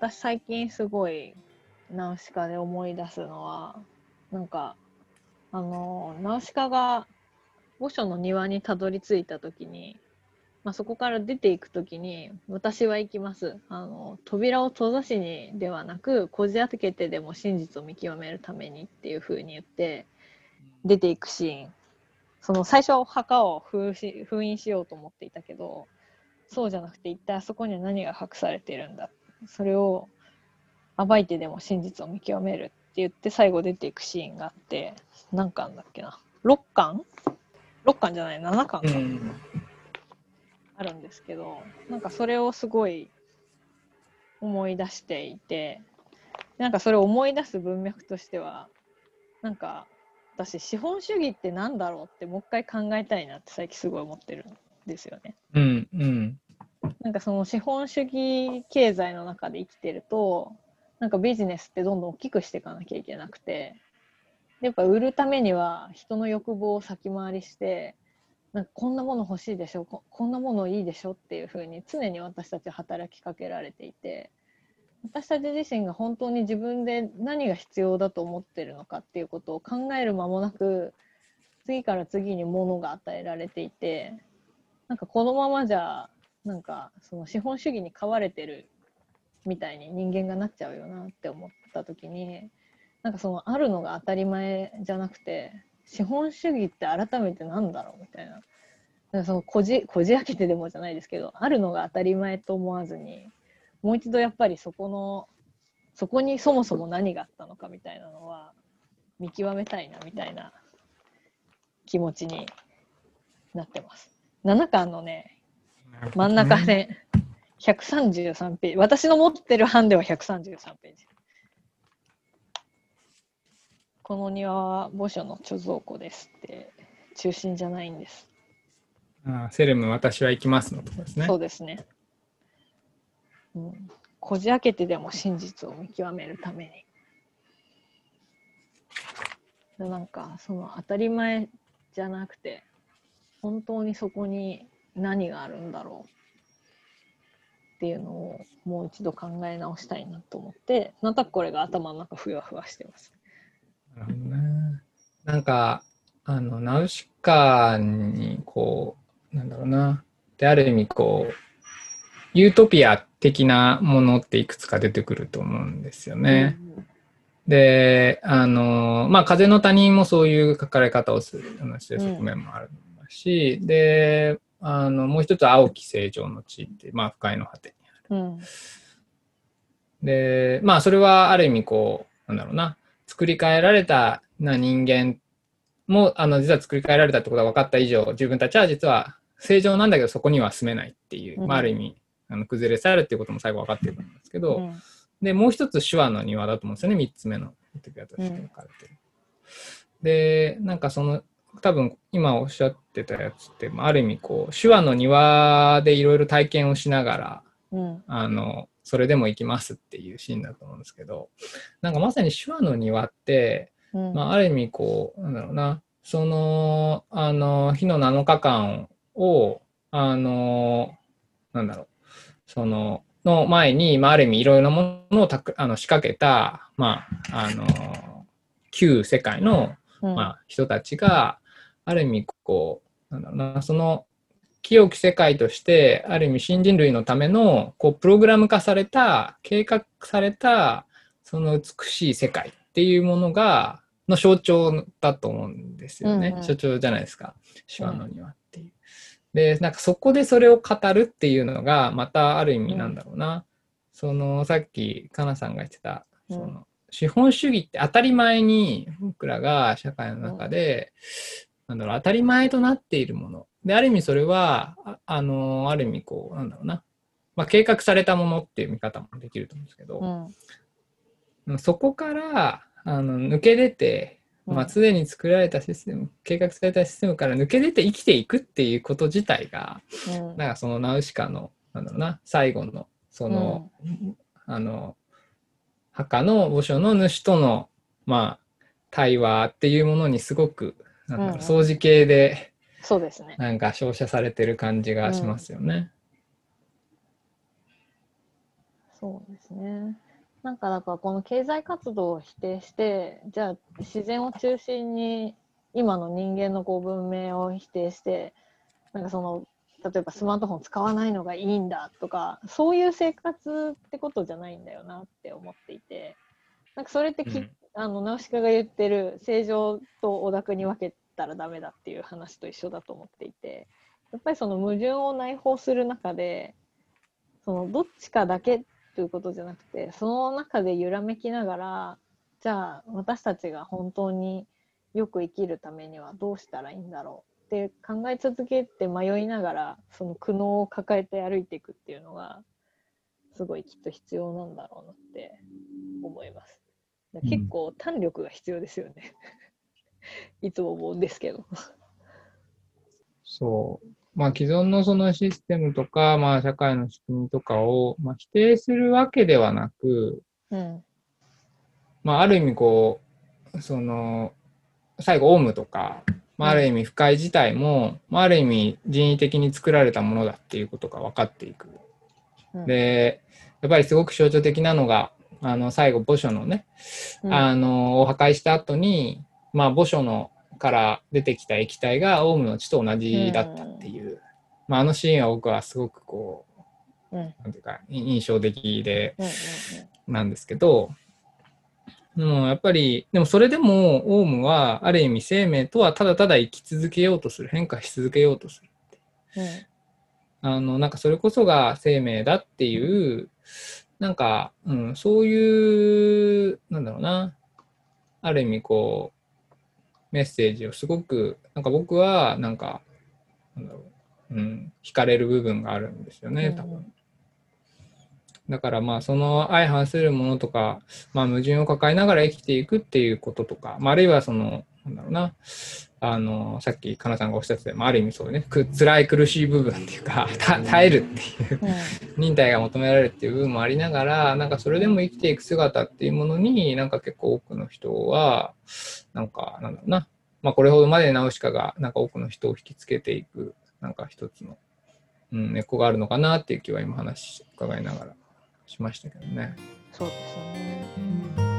私最近すごいナウシカで思い出すのはなんかあのナウシカが墓所の庭にたどり着いた時に、まあ、そこから出ていく時に私は行きます。あの扉を閉ざしにではなくこじ開けてでも真実を見極めるためにっていう風に言って出ていくシーン。その最初墓を封し封印しようと思っていたけどそうじゃなくて一体あそこには何が隠されているんだっそれを暴いてでも真実を見極めるって言って最後出ていくシーンがあって何巻だっけな？6巻 ?6 巻じゃない7巻か、うんあるんですけどなんかそれをすごい思い出していてなんかそれを思い出す文脈としてはなんか私資本主義ってなんだろうってもう一回考えたいなって最近すごい思ってるんですよね。うんうんなんかその資本主義経済の中で生きてるとなんかビジネスってどんどん大きくしていかなきゃいけなくてやっぱ売るためには人の欲望を先回りしてなんかこんなもの欲しいでしょここんなものいいでしょっていうふうに常に私たちは働きかけられていて私たち自身が本当に自分で何が必要だと思ってるのかっていうことを考える間もなく次から次に物が与えられていてなんかこのままじゃなんかその資本主義に飼われてるみたいに人間がなっちゃうよなって思った時になんかそのあるのが当たり前じゃなくて資本主義って改めてなんだろうみたいななんかそのこじこじ開けてでもじゃないですけどあるのが当たり前と思わずにもう一度やっぱりそこのそこにそもそも何があったのかみたいなのは見極めたいなみたいな気持ちになってます。7巻のね真ん中ね、133ページ。私の持ってる版では133ページ。この庭は墓所の貯蔵庫ですって、中心じゃないんです。あセレム私は行きますのところですねそうですね。うん。こじ開けてでも真実を見極めるために。でなんか、その当たり前じゃなくて、本当にそこに何があるんだろうっていうのをもう一度考え直したいなと思って、なんとなくこれが頭の中ふわふわしてます。なるほどね。なんか、あの、ナウシカに、こう、なんだろうな。で、ある意味、こう、ユートピア的なものっていくつか出てくると思うんですよね。で、あの、まあ、風の谷もそういう書かれ方をする、あのしてる側面もあるし、で、あの、もう一つ、青き成城の地って、まあ、深いの果てにある。うん。うん。で、まあ、それはある意味、こう、なんだろうな、作り変えられたな人間も、あの、実は作り変えられたってことが分かった以上、自分たちは実は正常なんだけど、そこには住めないっていう、うんまあ、ある意味、あの崩れ去るっていうことも最後分かってると思うんですけど、うんで、もう一つ手話の庭だと思うんですよね、三つ目の時として書かれてる。で、なんかその、多分今おっしゃってたやつって、まあある意味こう、手話の庭でいろいろ体験をしながら、うん。あの、それでも行きますっていうシーンだと思うんですけど、なんかまさに手話の庭って、うん。まあ、ある意味こう、なんだろうな、その、あの、日の7日間を、あの、なんだろう、その、の前に、まあ、ある意味いろいろなものをたくあの仕掛けた、まあ、あの、旧世界の、うんまあ、人たちが、ある意味こう、なんだろうな、その、清き世界として、ある意味新人類のための、こう、プログラム化された、計画された、その美しい世界っていうものが、の象徴だと思うんですよね。うんうん象徴じゃないですか。手話の庭っていう。で、なんかそこでそれを語るっていうのが、またある意味なんだろうな。その、さっき、かなさんが言ってた、その、うん資本主義って当たり前に僕らが社会の中で、なんだろう、当たり前となっているもの。で、ある意味それは、ああの、ある意味こう、なんだろうな。まあ、計画されたものっていう見方もできると思うんですけど、うん。そこから、あの、抜け出て、まあ、すでに作られたシステム、計画されたシステムから抜け出て生きていくっていうこと自体が、うん。なんかそのナウシカの、なんだろうな、最後の、その、あの、墓の墓所の主との、まあ、対話っていうものにすごく、なんだろう、掃除系で、そうですね。なんか照射されてる感じがしますよね。そうですね。なんかだからこの経済活動を否定して、じゃあ自然を中心に今の人間のこう文明を否定して、なんかその例えばスマートフォン使わないのがいいんだとか、そういう生活ってことじゃないんだよなって思っていて、なんかそれってき、うんあのナウシカが言ってる正常とオダクに分けたらダメだっていう話と一緒だと思っていて、やっぱりその矛盾を内包する中で、そのどっちかだけということじゃなくてその中で揺らめきながらじゃあ私たちが本当によく生きるためにはどうしたらいいんだろうって考え続けて迷いながらその苦悩を抱えて歩いていくっていうのがすごいきっと必要なんだろうなって思います。結構胆力が必要ですよね。いつも思うんですけど。そう。まあ既存のそのシステムとか、まあ社会の仕組みとかを、まあ、否定するわけではなく、うん。まあある意味こう、その、最後オウムとか、まあある意味不快自体も、まあある意味人為的に作られたものだっていうことが分かっていく。うん、で、やっぱりすごく象徴的なのが、あの最後墓所のね、うん、あの、を破壊した後に、まあ、墓所のから出てきた液体がオウムの血と同じだったっていう、まあ、あのシーンは僕はすごくこう、うん。なんていうか、い印象的で、うんうんなんですけど、でもやっぱり、でもそれでもオウムは、ある意味生命とはただただ生き続けようとする、変化し続けようとする。うん。あの、なんかそれこそが生命だっていう、なんか、うん、そういう、なんだろうな、ある意味こう、メッセージをすごく、なんか僕は、なんか、なんだろう、うん、惹かれる部分があるんですよね、多うん分。だからまあその相反するものとか、まあ矛盾を抱えながら生きていくっていうこととか、まあ、あるいはその、なんだろうな、あの、さっきかなさんがおっしゃってた、まあ、ある意味そうね、く辛い苦しい部分っていうか、た耐えるっていう、うん忍耐が求められるっていう部分もありながら、なんかそれでも生きていく姿っていうものに、なんか結構多くの人は、なんか、なんだろうな、まあこれほどまでナウシカが、なんか多くの人を引きつけていく、なんか一つの、うん、根っこがあるのかなっていう気は今話伺いながらしましたけどね。そうですよね。